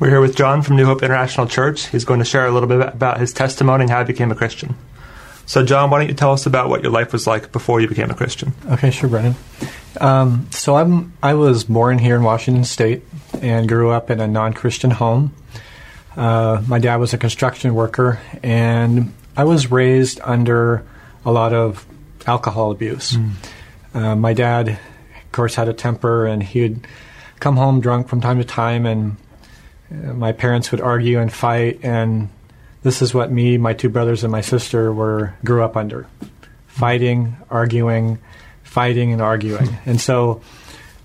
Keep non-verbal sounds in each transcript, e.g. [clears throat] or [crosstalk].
We're here with John from New Hope International Church. He's going to share a little bit about his testimony and how he became a Christian. So, John, why don't you tell us about what your life was like before you became a Christian? Okay, sure, Brennan. Um, so I'm I was born here in Washington State and grew up in a non-Christian home. Uh, my dad was a construction worker, and I was raised under a lot of alcohol abuse. Mm. Uh, my dad, of course, had a temper, and he'd come home drunk from time to time, and my parents would argue and fight, and this is what me, my two brothers, and my sister were grew up under: fighting, arguing, fighting, and arguing. and so,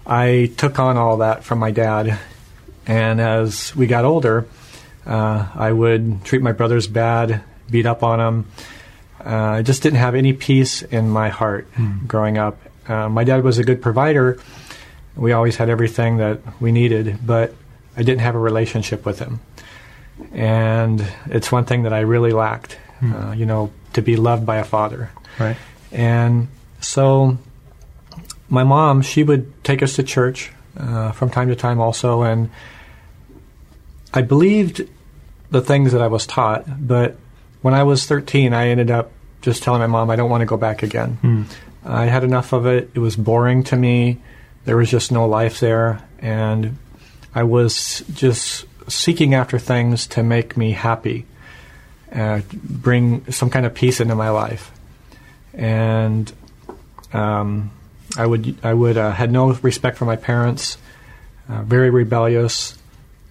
I took on all that from my dad, and as we got older, uh, I would treat my brothers bad, beat up on them. Uh, I just didn't have any peace in my heart mm. growing up. Uh, my dad was a good provider. We always had everything that we needed, but I didn't have a relationship with him. And it's one thing that I really lacked, mm. you know, to be loved by a father. Right. And so my mom, she would take us to church uh, from time to time also, and I believed the things that I was taught, but when I was 13, I ended up just telling my mom I don't want to go back again. Mm. I had enough of it. It was boring to me. There was just no life there, and I was just seeking after things to make me happy, uh, bring some kind of peace into my life, and um, I would I would uh, had no respect for my parents, uh, very rebellious,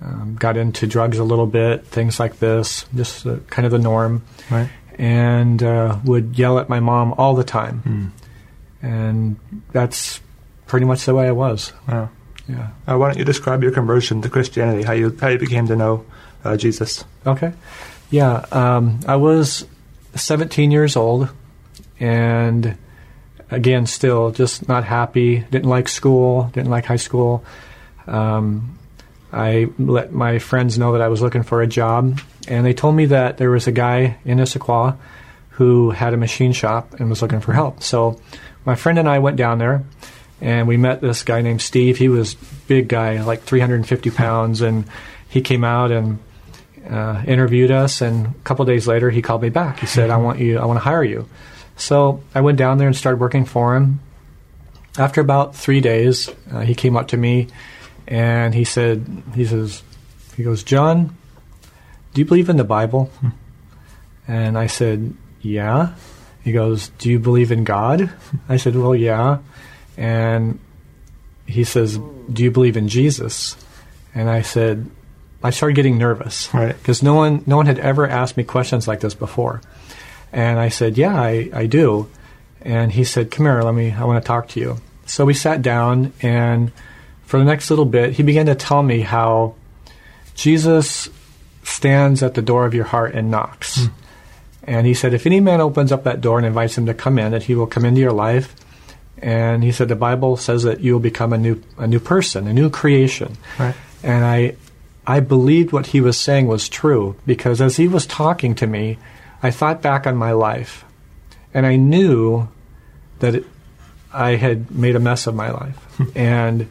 um, got into drugs a little bit, things like this, just uh, kind of the norm, right. and uh, would yell at my mom all the time, mm. and that's pretty much the way I was. Wow. Yeah. Uh, why don't you describe your conversion to Christianity? How you how you became to know uh, Jesus? Okay. Yeah. Um, I was 17 years old, and again, still just not happy. Didn't like school. Didn't like high school. Um, I let my friends know that I was looking for a job, and they told me that there was a guy in Issaquah who had a machine shop and was looking for help. So my friend and I went down there and we met this guy named Steve. He was big guy, like 350 pounds, and he came out and uh, interviewed us. And a couple days later, he called me back. He said, "I want you. I want to hire you." So I went down there and started working for him. After about three days, uh, he came up to me and he said, "He says, he goes, John, do you believe in the Bible?" And I said, "Yeah." He goes, "Do you believe in God?" I said, "Well, yeah." And he says, "Do you believe in Jesus?" And I said, I started getting nervous Right. because no one no one had ever asked me questions like this before, and I said, "Yeah, I, I do." And he said, "Come here, let me. I want to talk to you." So we sat down, and for the next little bit, he began to tell me how Jesus stands at the door of your heart and knocks. Mm. And he said, if any man opens up that door and invites him to come in, that he will come into your life and he said the Bible says that you'll become a new a new person, a new creation. Right. And I I believed what he was saying was true because as he was talking to me, I thought back on my life, and I knew that it, I had made a mess of my life, [laughs] and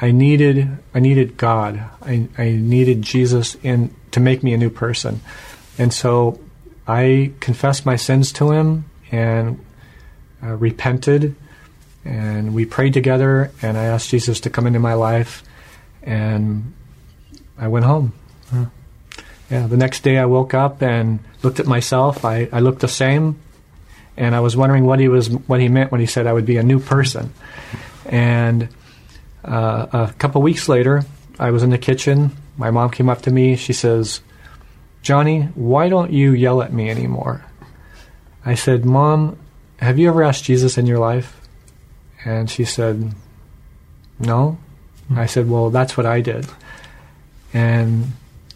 I needed I needed God. I, I needed Jesus in to make me a new person, and so I confessed my sins to him and uh, repented and we prayed together and I asked Jesus to come into my life and I went home. Huh. Yeah, the next day I woke up and looked at myself. I, I looked the same and I was wondering what he was what he meant when he said I would be a new person. And uh, a couple weeks later, I was in the kitchen. My mom came up to me. She says, "Johnny, why don't you yell at me anymore?" I said, "Mom, have you ever asked Jesus in your life?" And she said, No. Mm-hmm. I said, Well, that's what I did. And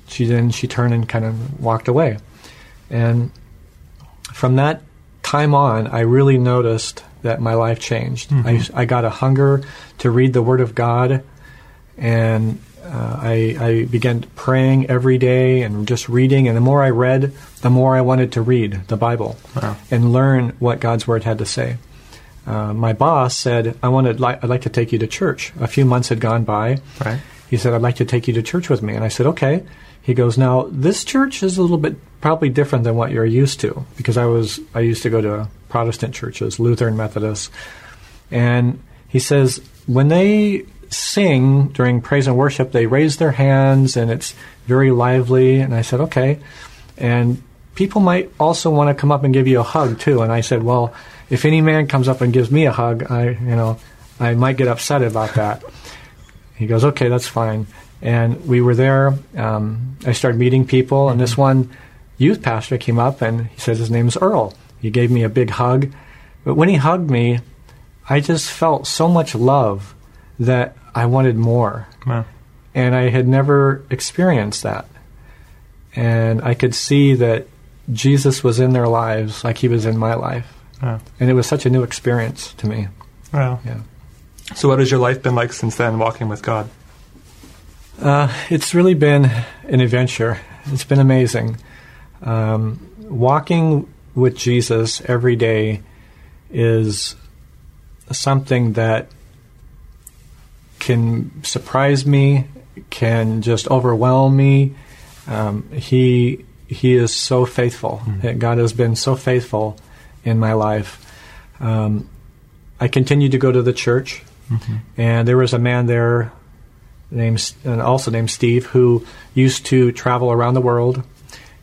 she then she turned and kind of walked away. And from that time on, I really noticed that my life changed. Mm-hmm. I, I got a hunger to read the Word of God, and uh, I, I, began praying every day and just reading. And the more I read, the more I wanted to read the Bible wow. and learn what God's Word had to say. Uh, my boss said, "I wanted, li- I'd like to take you to church." A few months had gone by, right. he said, I'd like to take you to church with me. And I said, okay. He goes, now, this church is a little bit probably different than what you're used to because I was, I used to go to Protestant churches, Lutheran Methodist. And he says, when they sing during praise and worship, they raise their hands and it's very lively. And I said, okay. And people might also want to come up and give you a hug too. And I said, well, if any man comes up and gives me a hug, I, you know, I might get upset about that. he goes, okay, that's fine. And we were there. Um, I started meeting people, and this one youth pastor came up and he said his name is Earl. He gave me a big hug. But when he hugged me, I just felt so much love that I wanted more. Wow. And I had never experienced that. And I could see that Jesus was in their lives like he was in my life. Wow. And it was such a new experience to me. Wow. Yeah. So, what has your life been like since then, walking with God? Uh, it's really been an adventure. It's been amazing. Um, walking with Jesus every day is something that can surprise me, can just overwhelm me. Um, he he is so faithful. Mm-hmm. God has been so faithful in my life. Um, I continued to go to the church, Mm-hmm. and there was a man there named and also named Steve who used to travel around the world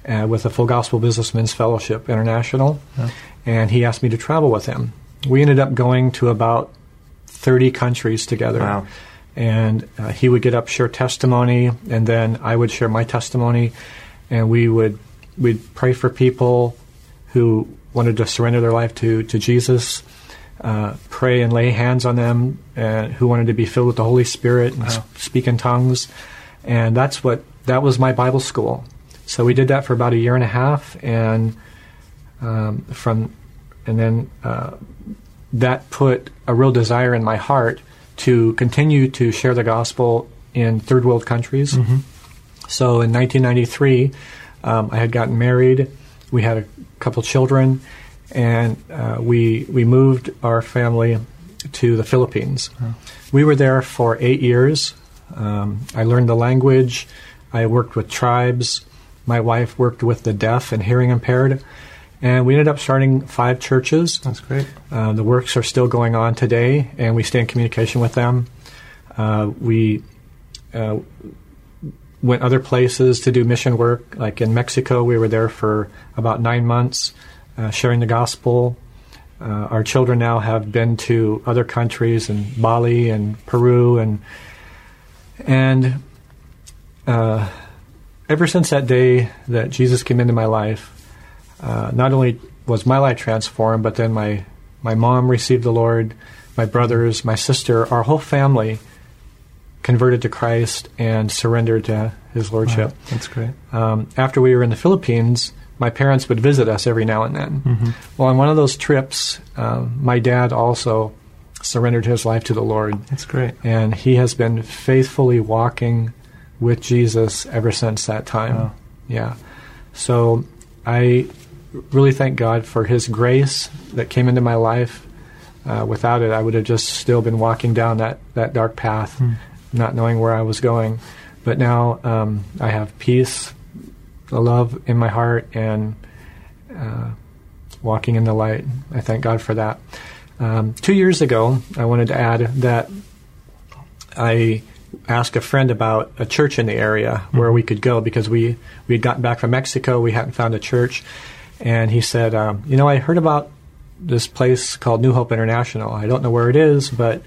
uh, with the Full Gospel Businessmen's Fellowship International, Yeah. and he asked me to travel with him. We ended up going to about thirty countries together. Wow. And uh, he would get up, share testimony, and then I would share my testimony, and we would we'd pray for people who wanted to surrender their life to to Jesus, uh, pray and lay hands on them, uh, who wanted to be filled with the Holy Spirit and s- speak in tongues, and that's what that was my Bible school. So we did that for about a year and a half, and um, from and then uh, that put a real desire in my heart to continue to share the gospel in third world countries. So in 1993, um, I had gotten married. We had a couple children, and uh, we we moved our family to the Philippines. We were there for eight years. Um, I learned the language. I worked with tribes. My wife worked with the deaf and hearing impaired. And we ended up starting five churches. That's great. Uh, the works are still going on today, and we stay in communication with them. Uh, we uh, went other places to do mission work, like in Mexico. We were there for about nine months, uh, sharing the gospel. Uh, our children now have been to other countries in Bali and Peru, and and uh, ever since that day that Jesus came into my life, uh, not only was my life transformed, but then my my mom received the Lord, my brothers, my sister, our whole family converted to Christ and surrendered to His Lordship. Wow. That's great. Um, after we were in the Philippines, my parents would visit us every now and then. Well, on one of those trips, um, my dad also surrendered his life to the Lord, That's great. and he has been faithfully walking with Jesus ever since that time. Wow. Yeah. So I really thank God for His grace that came into my life. Uh, without it, I would have just still been walking down that, that dark path, not knowing where I was going. But now um, I have peace, a love in my heart, and uh, walking in the light. I thank God for that. Um, two years ago, I wanted to add that I asked a friend about a church in the area where we could go because we we had gotten back from Mexico, we hadn't found a church, and he said, um, "You know, I heard about this place called New Hope International. I don't know where it is, but."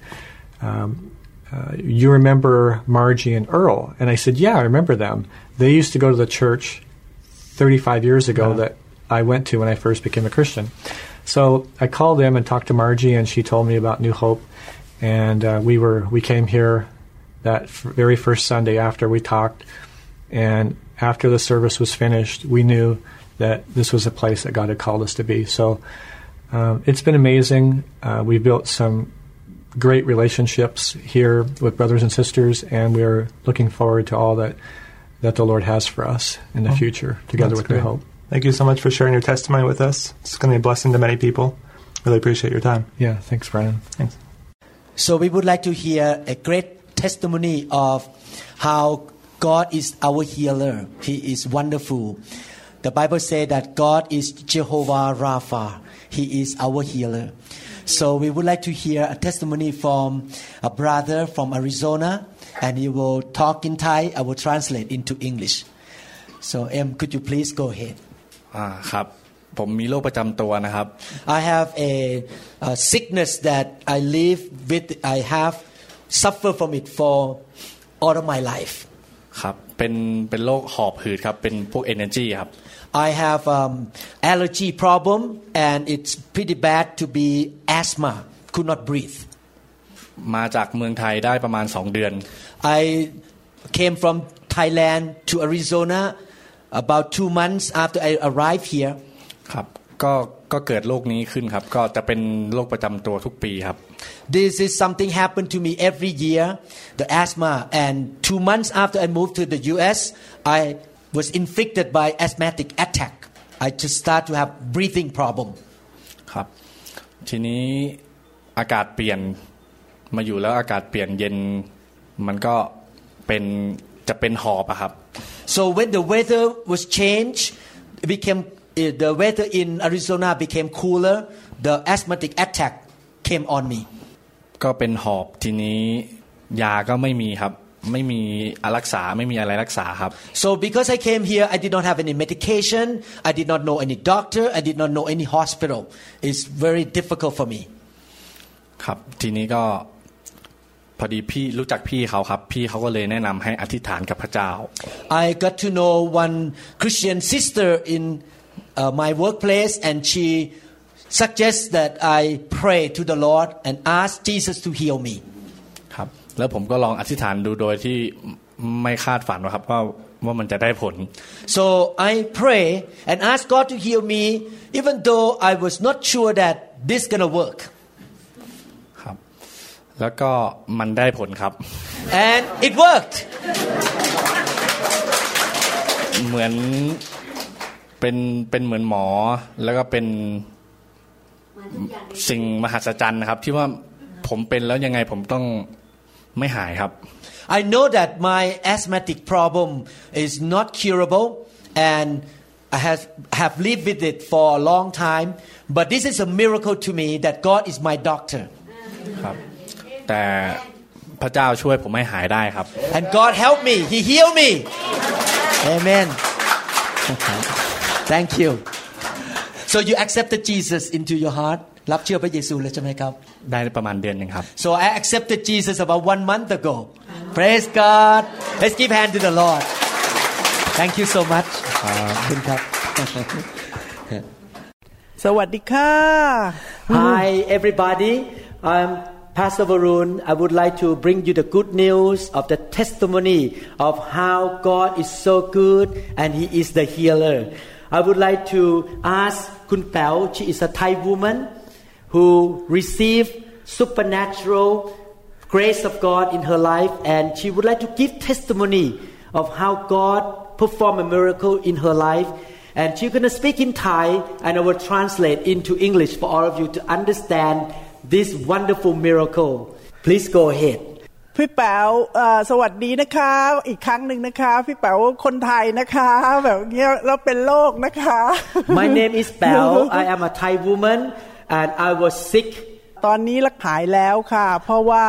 Um, uh, you remember Margie and Earl? And I said, Yeah, I remember them. They used to go to the church 35 years ago Yeah. that I went to when I first became a Christian. So I called them and talked to Margie, and she told me about New Hope. And uh, we were we came here that f- very first Sunday after we talked, and after the service was finished, we knew that this was a place that God had called us to be. So um, it's been amazing. Uh, we built some great relationships here with brothers and sisters, and we're looking forward to all that that the Lord has for us in the Oh, future, together with great. New Hope. Thank you so much for sharing your testimony with us. It's going to be a blessing to many people. Really appreciate your time. Yeah, thanks, Brennan. Thanks. So we would like to hear a great testimony of how God is our healer. He is wonderful. The Bible says that God is Jehovah Rapha. He is our healer. So we would like to hear a testimony from a brother from Arizona, and he will talk in Thai. I will translate into English. So, Em, could you please go ahead? อ่าครับ ผมมีโรคประจำตัวนะครับ I have a, a sickness that I live with. I have suffered from it for all of my life. ครับ เป็นเป็นโรคหอบหืดครับ เป็นพวก energy ครับ I have um, allergy problem and it's pretty bad to be asthma. Could not breathe. มาจากเมืองไทยได้ประมาณ 2 เดือน I came from Thailand to Arizona about two months after I arrived here. ครับ ก็ก็เกิดโรคนี้ขึ้นครับ ก็จะเป็นโรคประจำตัวทุกปีครับ This is something happened to me every year, the asthma. And two months after I moved to the U.S., I was infected by asthmatic attack. I just start to have breathing problem. ครับ ทีนี้อากาศเปลี่ยนมาอยู่แล้วอากาศเปลี่ยนเย็น มันก็เป็นจะเป็นหอบอะครับ So when the weather was changed, it became eh, the weather in Arizona became cooler. The asthmatic attack came on me. ก็เป็นหอบทีนี้ยาก็ไม่มีครับ ไม่มีรักษาไม่มีอะไรรักษาครับ So because I came here, I did not have any medication. I did not know any doctor. I did not know any hospital. It's very difficult for me. ครับทีนี้ก็พอดีพี่รู้จักพี่เขาครับ พี่เขาก็เลยแนะนำให้อธิษฐานกับพระเจ้า I got to know one Christian sister in uh, my workplace, and she suggests that I pray to the Lord and ask Jesus to heal me. ครับแล้วผมก็ลองอธิษฐานดูโดยที่ไม่คาดฝันนะครับว่าว่ามันจะได้ผล So I pray and ask God to heal me, even though I was not sure that this gonna work. ครับ แล้วก็มันได้ผลครับ And it worked. เหมือนเป็นเป็นเหมือนหมอแล้วก็เป็นสิ่งมหัศจรรย์นะครับ ที่ว่าผมเป็นแล้วยังไงผมต้อง ไม่หายครับ I know that my asthmatic problem is not curable and I have, have lived with it for a long time. But this is a miracle to me that God is my doctor. ครับ แต่พระเจ้าช่วยผมให้หายได้ครับ And God helped me. He healed me. Amen. Thank you. So you accepted Jesus into your heart รับเชื่อพระเยซูแล้วใช่ไหมครับ ได้ประมาณเดือนหนึ่งครับ So I accepted Jesus about one month ago. Praise God. Let's give hand to the Lord. Thank you so much. ขอ[laughs] บคุณครับ สวัสดีค่ะ Hi everybody. I'm Pastor Varun. I would like to bring you the good news of the testimony of how God is so good and He is the healer. I would like to ask Kun Pao, she is a Thai woman who received supernatural grace of God in her life and she would like to give testimony of how God performed a miracle in her life and she's going to speak in Thai and I will translate into English for all of you to understand this wonderful miracle. Please go ahead. พี่แป๋วเอ่อสวัสดีนะคะ อีกครั้งหนึ่งนะคะ พี่แป๋วคนไทยนะคะ แบบเนี้ยแล้วเป็นโรคนะคะ My name is [laughs] Bao. I am a Thai woman and I was sick. ตอนนี้รักหายแล้วค่ะ เพราะว่า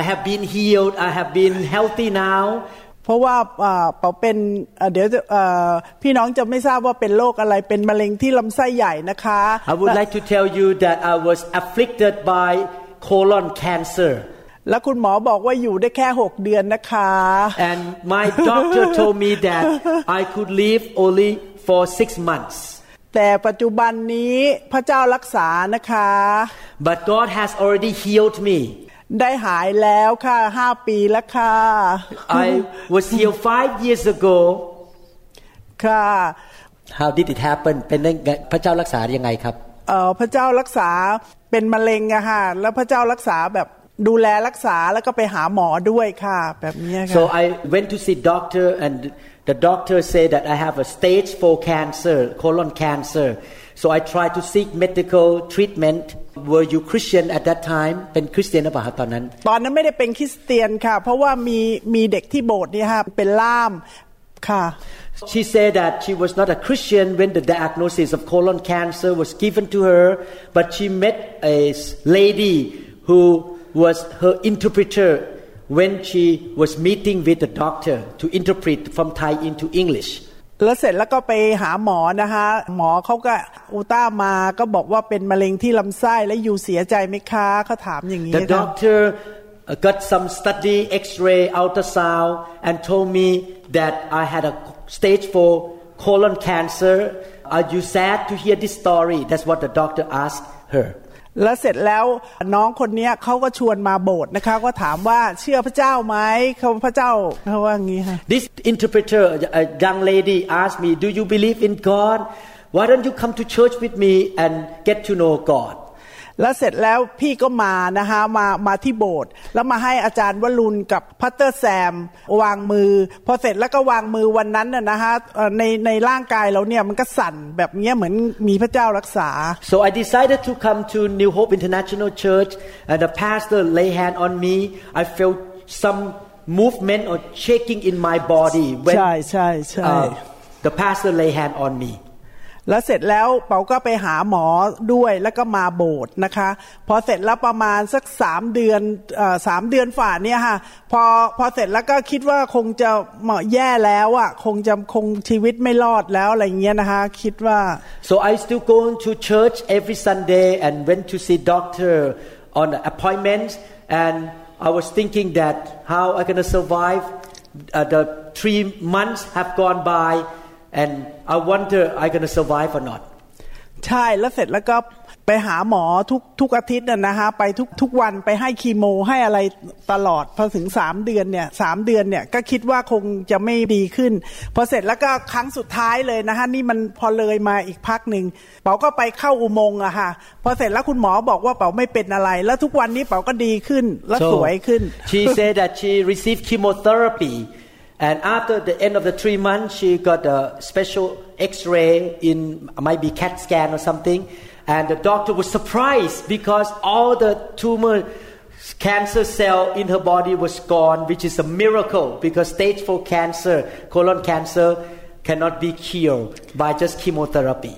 I have been healed. I have been healthy now. เพราะว่าเอ่อเป๋าเป็นเอ่อเดี๋ยวจะเอ่อพี่น้องจะไม่ทราบว่าเป็นโรคอะไรเป็นมะเร็งที่ลำไส้ใหญ่นะคะ I would like to tell you that I was afflicted by colon cancer. แล้วคุณหมอบอกว่าอยู่ได้แค่หกเดือนนะคะ And my doctor told me that [laughs] I could live only for six months. แต่ปัจจุบันนี้พระเจ้ารักษานะคะ But God has already healed me. ได้หายแล้วค่ะห้าปีแล้วค่ะ I was healed five years ago. ค่ะ How did it happen เป็นได้ไงพระเจ้ารักษายังไงครับเอ่อพระเจ้ารักษาเป็นมะเร็งอะค่ะแล้วพระเจ้ารักษาแบบดูแลรักษาแล้วก็ไปหาหมอด้วยค่ะ แบบเนี้ยค่ะ So I went to see doctor and the doctor said that I have a stage 4 cancer, colon cancer. So I tried to seek medical treatment. Were you Christian at that time? เป็นคริสเตียนหรือเปล่าครับตอนนั้น ตอนนั้นไม่ได้เป็นคริสเตียนค่ะ เพราะว่ามีมีเด็กที่โบสถ์เนี่ยค่ะเป็นล่ามค่ะ She said that she was not a Christian when the diagnosis of colon cancer was given to her, but she met a lady who was her interpreter when she was meeting with the doctor to interpret from Thai into English. แล้วเสร็จแล้วก็ไปหาหมอนะคะหมอเขาก็อุลต้ามาก็บอกว่าเป็นมะเร็งที่ลำไส้แล้วอยู่เสียใจไหมคะเขาถามอย่างนี้ The ค่ะ doctor uh, got some study, X-ray, ultrasound, and told me that I had a stage 4 colon cancer. Are you sad to hear this story? That's what the doctor asked her. แล้วเสร็จแล้วน้องคนนี้เขาก็ชวนมาโบสถ์นะคะก็ถามว่าเชื่อพระเจ้าไหมเขาพระเจ้าเขาว่างี้ค่ะ This interpreter, a young lady, asked me, "Do you believe in God? Why don't you come to church with me and get to know God?" แล้วเสร็จแล้วพี่ก็มานะคะมามาที่โบสถ์แล้วมาให้อาจารย์วรุณกับพัตเตอร์แซมวางมือ พอเสร็จแล้วก็วางมือวันนั้นน่ะนะคะเอ่อในในร่างกายเราเนี่ยมันก็สั่นแบบเนี้ยเหมือนมีพระเจ้ารักษา So I decided to come to New Hope International Church, and the pastor lay hand on me. I felt some movement or shaking in my body when ใช่ใช่ใช่ uh, the pastor lay hand on me. แล้วเสร็จแล้วเปาก็ไปหาหมอด้วยแล้วก็มาโบสถ์นะคะ พอเสร็จแล้วประมาณสักสามเดือนสามเดือนฝ่าเนี่ยค่ะพอพอเสร็จแล้วก็คิดว่าคงจะแย่แล้วอะคงจะคงชีวิตไม่รอดแล้วอะไรเงี้ยนะคะคิดว่า So I still going to church every Sunday and went to see doctor on appointments, and I was thinking that how I gonna survive. Uh, the three months have gone by, and I wonder I gonna survive or not. ใช่แล้วเสร็จแล้วก็ไปหาหมอทุกทุกอาทิตย์น่ะนะคะไปทุกทุกวันไปให้คีโมให้อะไรตลอดพอถึงสามเดือนเนี่ยสามเดือนเนี่ยก็คิดว่าคงจะไม่ดีขึ้น พอเสร็จแล้วก็ครั้งสุดท้ายเลยนะคะนี่มันพอเลยมาอีกพักหนึ่งเป๋าก็ไปเข้าอุโมงค์อะค่ะพอเสร็จแล้วคุณหมอบอกว่าเป๋าไม่เป็นอะไร แล้วทุกวันนี้เป๋าก็ดีขึ้นและสวยขึ้น she said that she received chemotherapy, and after the end of the three months, she got a special X-ray in might be CAT scan or something, and the doctor was surprised because all the tumor cancer cell in her body was gone, which is a miracle because stage four cancer, colon cancer, cannot be cured by just chemotherapy.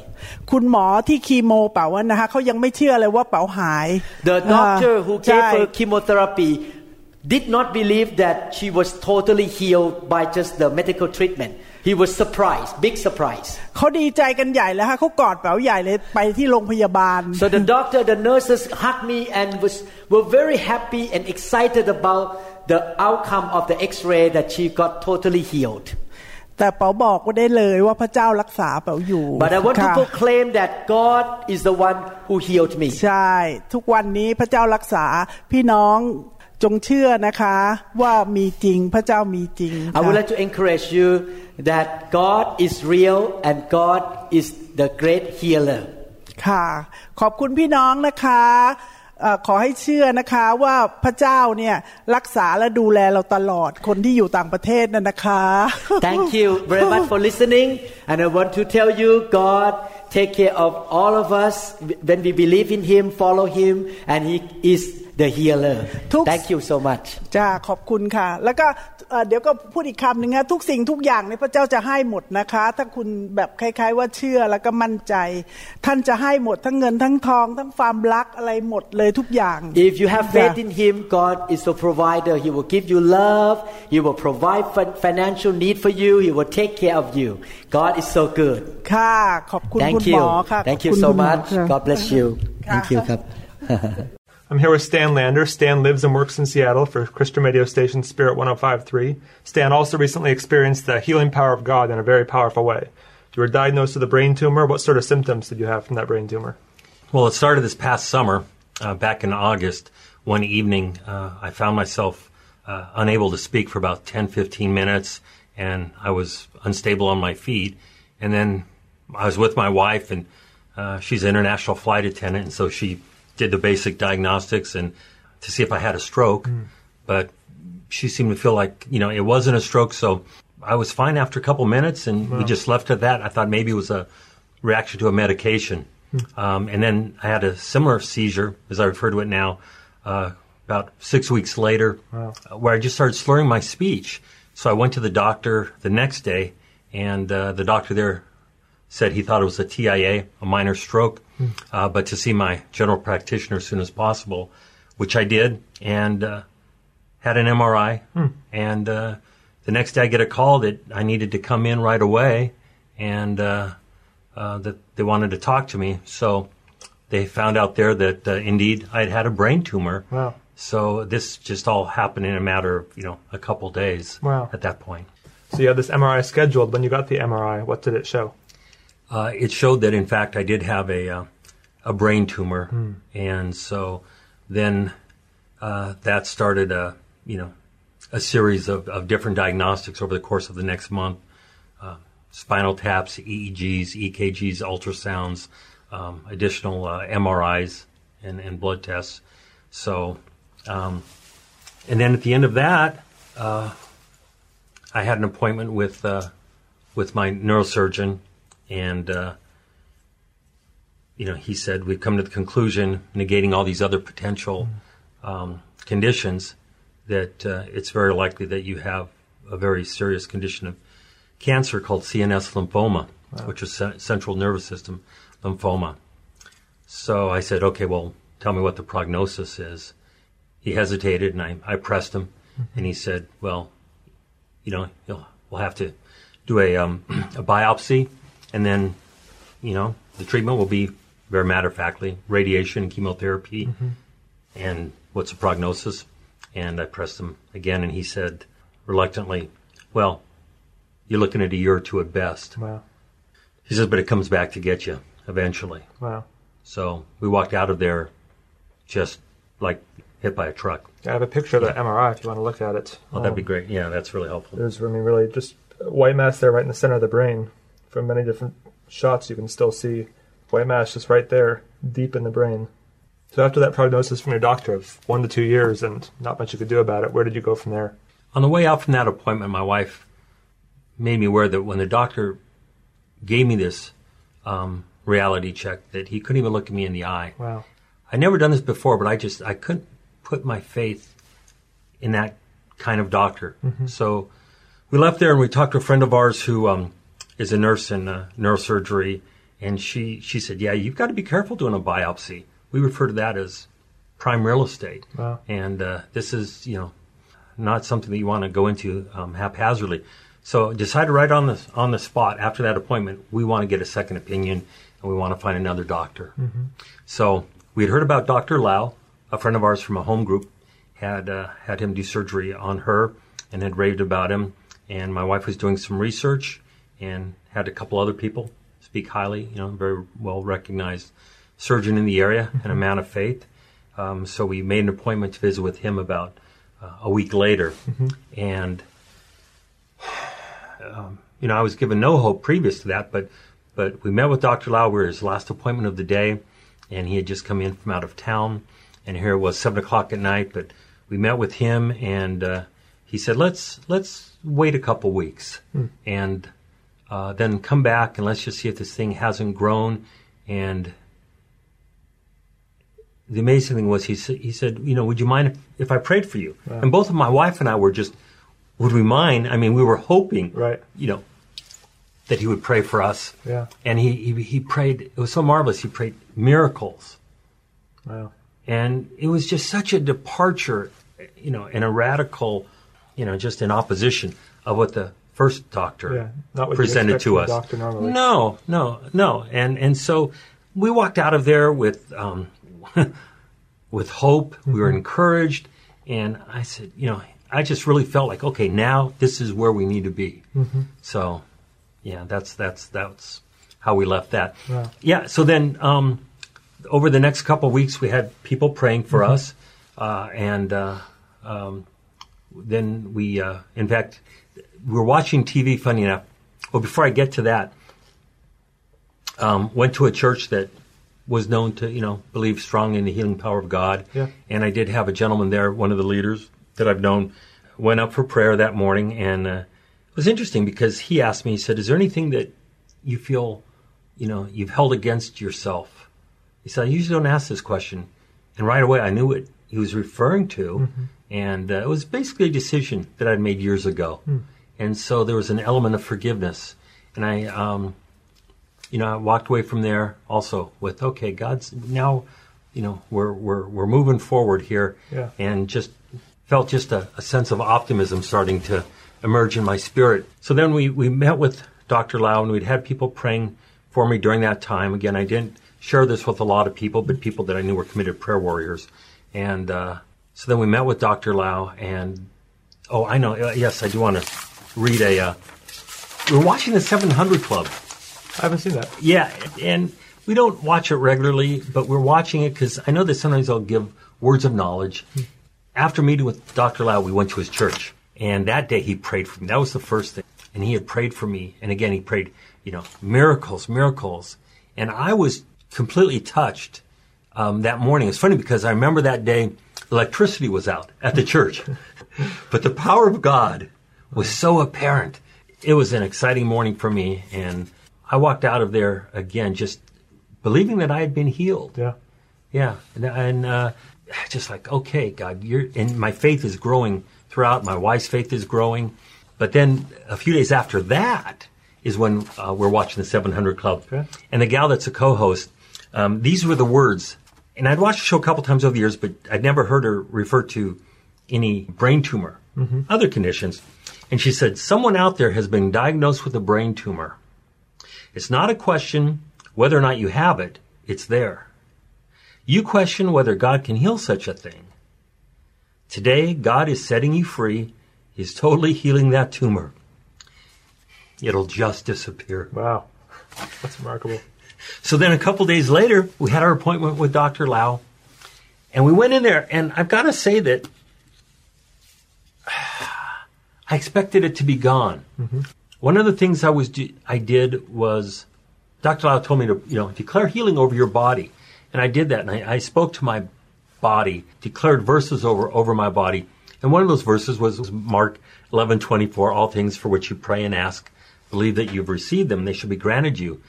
คุณหมอที่คีโมเป๋าอะนะคะเขายังไม่เชื่อเลยว่าเป๋าหาย The doctor อ่า who ใช่ gave her chemotherapy did not believe that she was totally healed by just the medical treatment. He was surprised, big surprise. เขาดีใจกันใหญ่แล้วฮะเขากอดเป๋าใหญ่เลยไปที่โรงพยาบาล So the doctor, the nurses hugged me and was were very happy and excited about the outcome of the X-ray that she got totally healed. แต่เป๋าบอกว่าได้เลยว่าพระเจ้ารักษาเป๋าอยู่ But I want to ค่ะ proclaim that God is the one who healed me. ใช่ ทุกวันนี้พระเจ้ารักษาพี่น้อง จงเชื่อนะคะว่ามีจริงพระเจ้ามีจริง I would like to encourage you that God is real and God is the great healer. ค่ะ ขอบคุณพี่น้องนะคะเอ่อขอให้เชื่อนะคะว่าพระเจ้าเนี่ยรักษาและดูแลเราตลอดคนที่อยู่ต่างประเทศนั่นนะคะ Thank you very much for listening. And I want to tell you, God take care of all of us when we believe in Him, follow Him, and He is the healer. Tooks- Thank you so much. จ้าขอบคุณค่ะ แล้วก็เอ่อเดี๋ยวก็พูดอีกคำหนึ่งนะทุกสิ่งทุกอย่างในยพระเจ้าจะให้หมดนะคะ ถ้าคุณแบบคล้าย ๆ ว่าเชื่อแล้วก็มั่นใจ ท่านจะให้หมดทั้งเงินทั้งทอง ทั้งความรักอะไรหมดเลยทุกอย่าง If you have faith in Him, God is a provider. He will give you love. He will provide fin- financial need for you. He will take care of you. God is so good. ค่ะขอบคุณคุณ Thank หม you. อค่ะ Thank ข you อบคุณ so คุณหมอ much. ค่ะ God bless you. Thank you. Kap. I'm here with Stan Lander. Stan lives and works in Seattle for Christian radio station Spirit 105.3. Stan also recently experienced the healing power of God in a very powerful way. You were diagnosed with a brain tumor. What sort of symptoms did you have from that brain tumor? Well, it started this past summer, uh, back in August. One evening, uh, I found myself uh, unable to speak for about 10, 15 minutes, and I was unstable on my feet. And then I was with my wife, and uh, she's an international flight attendant, and so she did the basic diagnostics, and to see if I had a stroke, but she seemed to feel like you know it wasn't a stroke, so I was fine after a couple minutes, and we just left at that. I thought maybe it was a reaction to a medication, um, and then I had a similar seizure, as I refer to it now, uh, about six weeks later, uh, where I just started slurring my speech. So I went to the doctor the next day, and uh, the doctor there said he thought it was a TIA, a minor stroke, uh, but to see my general practitioner as soon as possible, which I did, and uh, had an MRI. And uh, the next day I get a call that I needed to come in right away, and uh, uh, that they wanted to talk to me. So they found out there that uh, indeed I had had a brain tumor. Wow. So this just all happened in a matter of you know a couple days. Wow. At that point. So you had this MRI scheduled. When you got the MRI, what did it show? Uh, it showed that in fact I did have a uh, a brain tumor, and so then uh, that started a you know a series of, of different diagnostics over the course of the next month: uh, spinal taps, EEGs, EKGs, ultrasounds, um, additional uh, MRIs and, and blood tests. So, um, and then at the end of that, uh, I had an appointment with uh, with my neurosurgeon, and uh, you know he said we've come to the conclusion, negating all these other potential um, conditions, that uh, it's very likely that you have a very serious condition of cancer called CNS lymphoma, which is ce- central nervous system lymphoma. So I said, okay, well, tell me what the prognosis is. He hesitated, and I, I pressed him, and he said, well, you know, you'll, we'll have to do a, um, [clears throat] a biopsy, and then, you know, the treatment will be very matter of factly radiation and chemotherapy. And what's the prognosis? And I pressed him again, and he said reluctantly, well, you're looking at a year or two at best. Wow. He says, but it comes back to get you eventually. Wow. So we walked out of there just like hit by a truck. I have a picture of the MRI if you want to look at it. Oh, that'd be Um, great. Yeah, that's really helpful. There's, I mean, really just white mass there right in the center of the brain. From many different shots, you can still see white mass just right there, deep in the brain. So after that prognosis from your doctor of one to two years and not much you could do about it, where did you go from there? On the way out from that appointment, my wife made me aware that when the doctor gave me this um, reality check, that he couldn't even look at me in the eye. Wow. I'd never done this before, but I just I couldn't put my faith in that kind of doctor. So we left there and we talked to a friend of ours who um, is a nurse in uh, neurosurgery, and she she said, "Yeah, you've got to be careful doing a biopsy. We refer to that as prime real estate, Wow. and uh, this is you know not something that you want to go into um, haphazardly." So decided right on the on the spot after that appointment, we want to get a second opinion and we want to find another doctor. So we had heard about Dr. Lau, a friend of ours from a home group, had uh, had him do surgery on her and had raved about him. And my wife was doing some research and had a couple other people speak highly. You know, very well recognized surgeon in the area and a man of faith. Um, so we made an appointment to visit with him about uh, a week later, and um, you know I was given no hope previous to that, but but we met with Dr. Lau. We were his last appointment of the day, and he had just come in from out of town, and here it was seven o'clock at night. But we met with him, and uh, he said, "Let's let's wait a couple weeks, and uh, then come back, and let's just see if this thing hasn't grown." And the amazing thing was, he said, he said, "You know, would you mind if, I prayed for you?" And both of my wife and I were just, "Would we mind?" I mean, we were hoping, Right. You know, that he would pray for us. Yeah. And he, he he prayed. It was so marvelous. He prayed miracles, Wow. and it was just such a departure, you know, and a radical, you know, just in opposition of what the first doctor Yeah. Not presented to us. doctor normally. No, no, no. And and so we walked out of there with um, [laughs] with hope. We Mm-hmm. were encouraged, and I said, you know, I just really felt like, okay, now this is where we need to be. Mm-hmm. So, yeah, that's that's that's how we left that. Wow. Yeah. So then, um, over the next couple of weeks, we had people praying for Mm-hmm. us, uh, and uh, um, then we, uh, in fact, we were watching TV. Funny enough. Well, before I get to that, um, went to a church that was known to, you know, believe strongly in the healing power of God. Yeah. And I did have a gentleman there, one of the leaders that I've known, went up for prayer that morning, and uh, it was interesting because he asked me, he said, "Is there anything that you feel, you know, you've held against yourself?" He said, "I usually don't ask this question," and right away I knew what he was referring to, and uh, it was basically a decision that I'd made years ago, and so there was an element of forgiveness, and I. Um, you know, I walked away from there also with okay, God's now, you know, we're we're we're moving forward here, Yeah. and just felt just a, a sense of optimism starting to emerge in my spirit. So then we we met with Dr. Lau, and we'd had people praying for me during that time. Again, I didn't share this with a lot of people, but people that I knew were committed prayer warriors, and uh, so then we met with Dr. Lau, and oh, I know, uh, yes, I do want to read a. Uh, we're watching the 700 Club. I haven't seen that. Yeah, and we don't watch it regularly, but we're watching it because I know that sometimes they'll give words of knowledge. After meeting with Dr. Lau, we went to his church, and that day he prayed for me. That was the first thing, and he had prayed for me. And again, he prayed, you know, miracles, miracles, and I was completely touched um, that morning. It's funny because I remember that day electricity was out at the church, [laughs] but the power of God was so apparent. It was an exciting morning for me, and I walked out of there again just believing that I had been healed. Yeah. Yeah, and, and uh, just like, okay, God, you're, and my faith is growing throughout. My wife's faith is growing. But then a few days after that is when uh, we're watching the 700 Club. Okay. And the gal that's a co-host, um, these were the words. And I'd watched the show a couple times over the years, but I'd never heard her refer to any brain tumor, Mm-hmm. other conditions. And she said, someone out there has been diagnosed with a brain tumor. It's not a question whether or not you have it, it's there. You question whether God can heal such a thing. Today, God is setting you free. He's totally healing that tumor. It'll just disappear. Wow. That's remarkable. So then a couple days later, we had our appointment with Dr. Lau. And we went in there, and I've got to say that I expected it to be gone. Mm-hmm. One of the things I was I did was Dr. Lau told me to you know declare healing over your body, and I did that. And I, I spoke to my body, declared verses over over my body, and one of those verses was Mark eleven twenty four. All things for which you pray and ask, believe that you've received them; they shall be granted you.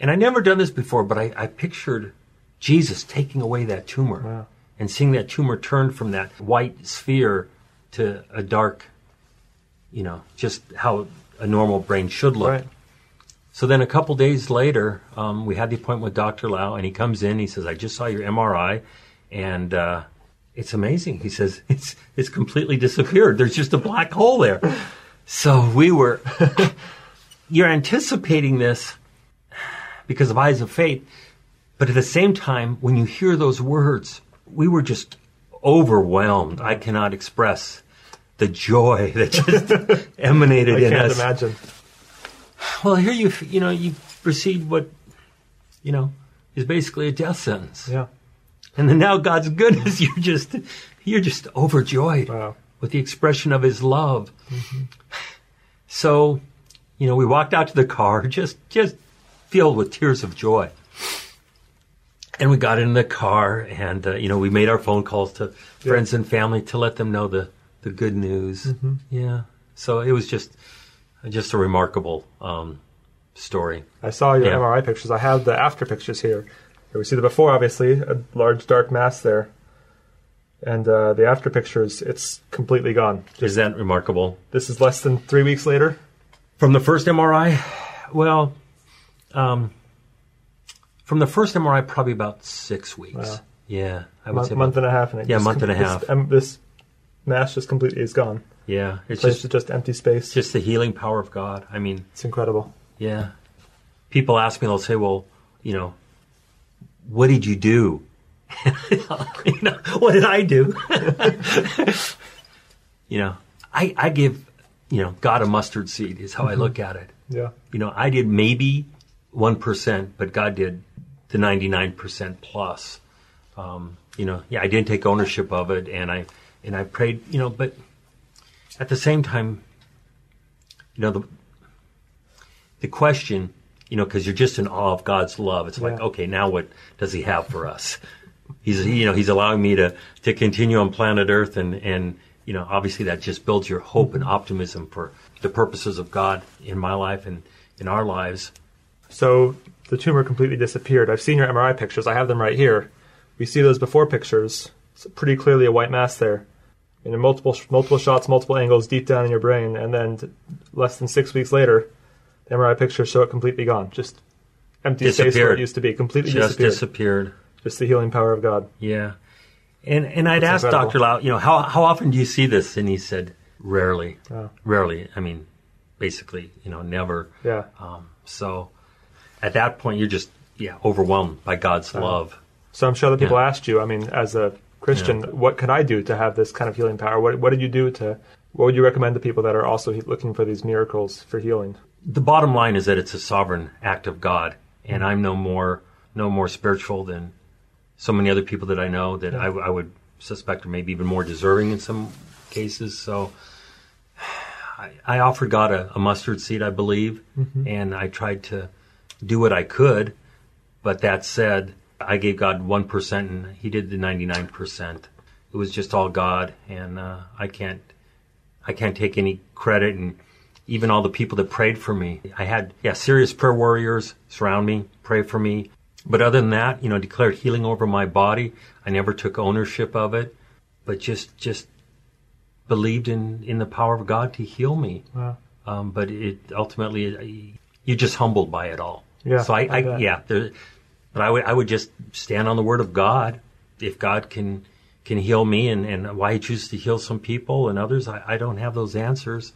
And I never done this before, but I, I pictured Jesus taking away that tumor Wow. and seeing that tumor turn from that white sphere to a dark, you know, just how a normal brain should look. Right. So then a couple days later, um, we had the appointment with Dr. Lau, and he comes in. He says, "I just saw your MRI, and uh, it's amazing." He says, [laughs] "It's it's completely disappeared. There's just a black hole there." So we were, [laughs] you're anticipating this because of eyes of faith, but at the same time, when you hear those words, we were just overwhelmed. I cannot express the joy that just [laughs] emanated I in can't us. imagine. Well, here you you know you received what you know is basically a death sentence, Yeah. and then now God's goodness, [laughs] you're just you're just overjoyed Wow. with the expression of His love. [sighs] So, you know, we walked out to the car just just filled with tears of joy, and we got in the car, and uh, you know, we made our phone calls to friends and family to let them know the the good news. Yeah. So it was just just a remarkable um, story. I saw your Yeah. MRI pictures. I have the after pictures here. Here we see the before, obviously, a large dark mass there. And uh, the after pictures, it's completely gone. Is that remarkable? This is less than three weeks later. From the first MRI, well, um, from the first MRI, probably about six weeks. Wow. Yeah, I would month, say month about- and a half. And it Yeah, just month and a this- half. um, this mass just completely is gone. yeah, it's Place just just empty space. just the healing power of God. I mean, it's incredible. yeah. People ask me, they'll say, "Well, you know, what did you do?" [laughs] you know, what did I do? [laughs] you know, I I give you know God a mustard seed is how I look at it. Yeah. you know, I did maybe one percent, but God did the ninety nine percent plus. Um, you know, yeah, I didn't take ownership of it, and I and I prayed, you know, but at the same time, you know, the the question you know, because you're just in awe of God's love. It's like, okay, now what does He have for us? He's, you know, He's allowing me to to continue on planet Earth, and and you know, obviously that just builds your hope and optimism for the purposes of God in my life and in our lives. So the tumor completely disappeared. I've seen your MRI pictures. I have them right here. We see those before pictures. It's pretty clearly a white mass there. In multiple multiple shots, multiple angles, deep down in your brain, and then t- less than six weeks later, the MRI pictures show it completely gone. Just empty space where it used to be. Completely Just disappeared. disappeared. Just the healing power of God. Yeah. And and I'd That's asked. Dr. Lau, you know, how how often do you see this? And he said, rarely. Wow. Rarely. I mean, basically, you know, never. Yeah. Um, so at that point, you're just yeah overwhelmed by God's love. So I'm sure that people Yeah. asked you. I mean, as a Christian, what can I do to have this kind of healing power? What What did you do to? What would you recommend to people that are also looking for these miracles for healing? The bottom line is that it's a sovereign act of God, and I'm no more no more spiritual than so many other people that I know that I, I would suspect are maybe even more deserving in some cases. So [sighs] I, I offered God a, a mustard seed, I believe, mm-hmm. and I tried to do what I could. But that said, I gave God one percent, and He did the ninety nine percent. It was just all God, and uh, I can't I can't take any credit and even all the people that prayed for me. I had yeah, serious prayer warriors surround me, pray for me. But other than that, you know, declared healing over my body. I never took ownership of it, but just just believed in in the power of God to heal me. Wow. Um, but it ultimately it- you're just humbled by it all. Yeah, So I, I I yeah, there, but I would I would just stand on the word of God. If God can can heal me and, and why he chooses to heal some people and others, I, I don't have those answers.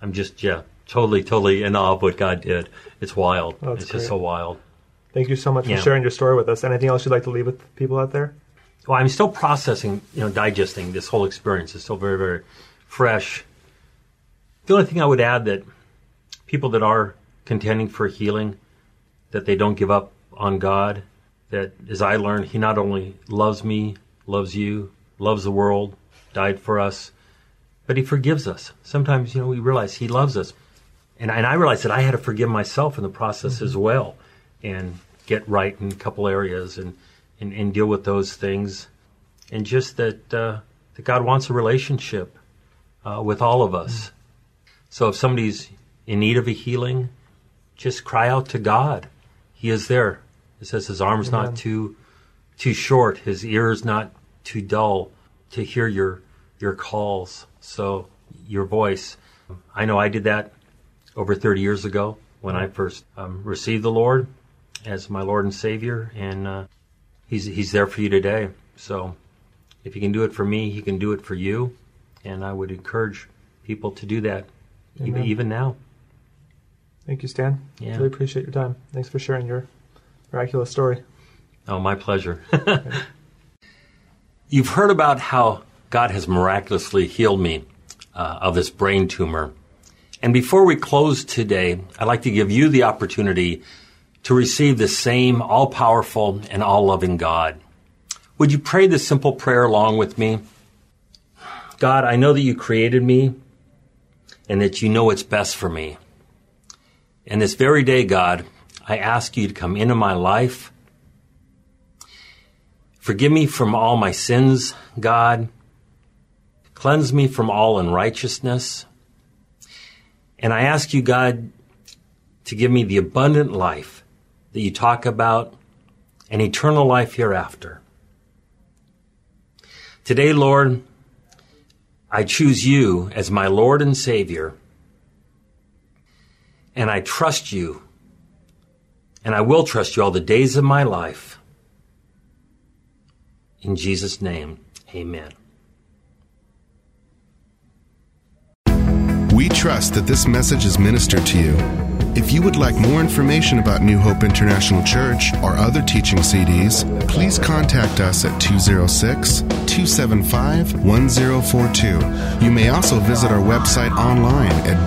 I'm just yeah, totally, totally in awe of what God did. It's wild. Oh, it's just so wild. Thank you so much Yeah. for sharing your story with us. Anything else you'd like to leave with people out there? Well, I'm still processing, you know, digesting this whole experience. It's still very, very fresh. The only thing I would add that people that are contending for healing, that they don't give up on God. That, as I learned, He not only loves me, loves you, loves the world, died for us, but He forgives us. Sometimes, you know, we realize He loves us, and and I realized that I had to forgive myself in the process as well, and get right in a couple areas and and, and deal with those things, and just that uh, that God wants a relationship uh, with all of us. So if somebody's in need of a healing, just cry out to God. He is there. It says his arm's Amen. not too too short, his ear's not too dull to hear your your calls. So your voice. I know I did that over 30 years ago when I first um, received the Lord as my Lord and Savior, and uh, he's he's there for you today. So if he can do it for me, he can do it for you, and I would encourage people to do that even, Amen. even now. Thank you, Stan. Yeah. Really appreciate your time. Thanks for sharing your miraculous story. Oh, my pleasure. [laughs] You've heard about how God has miraculously healed me uh, of this brain tumor. And before we close today, I'd like to give you the opportunity to receive the same all powerful and all loving God. Would you pray this simple prayer along with me? God, I know that you created me and that you know what's best for me. And this very day, God, I ask you to come into my life. Forgive me from all my sins, God. Cleanse me from all unrighteousness. And I ask you, God, to give me the abundant life that you talk about and eternal life hereafter. Today, Lord, I choose you as my Lord and Savior, and I trust you, and I will trust you all the days of my life. In Jesus' name, amen. We trust that this message is ministered to you. If you would like more information about New Hope International Church or other teaching CDs, please contact us at 206 275 1042. You may also visit our website online at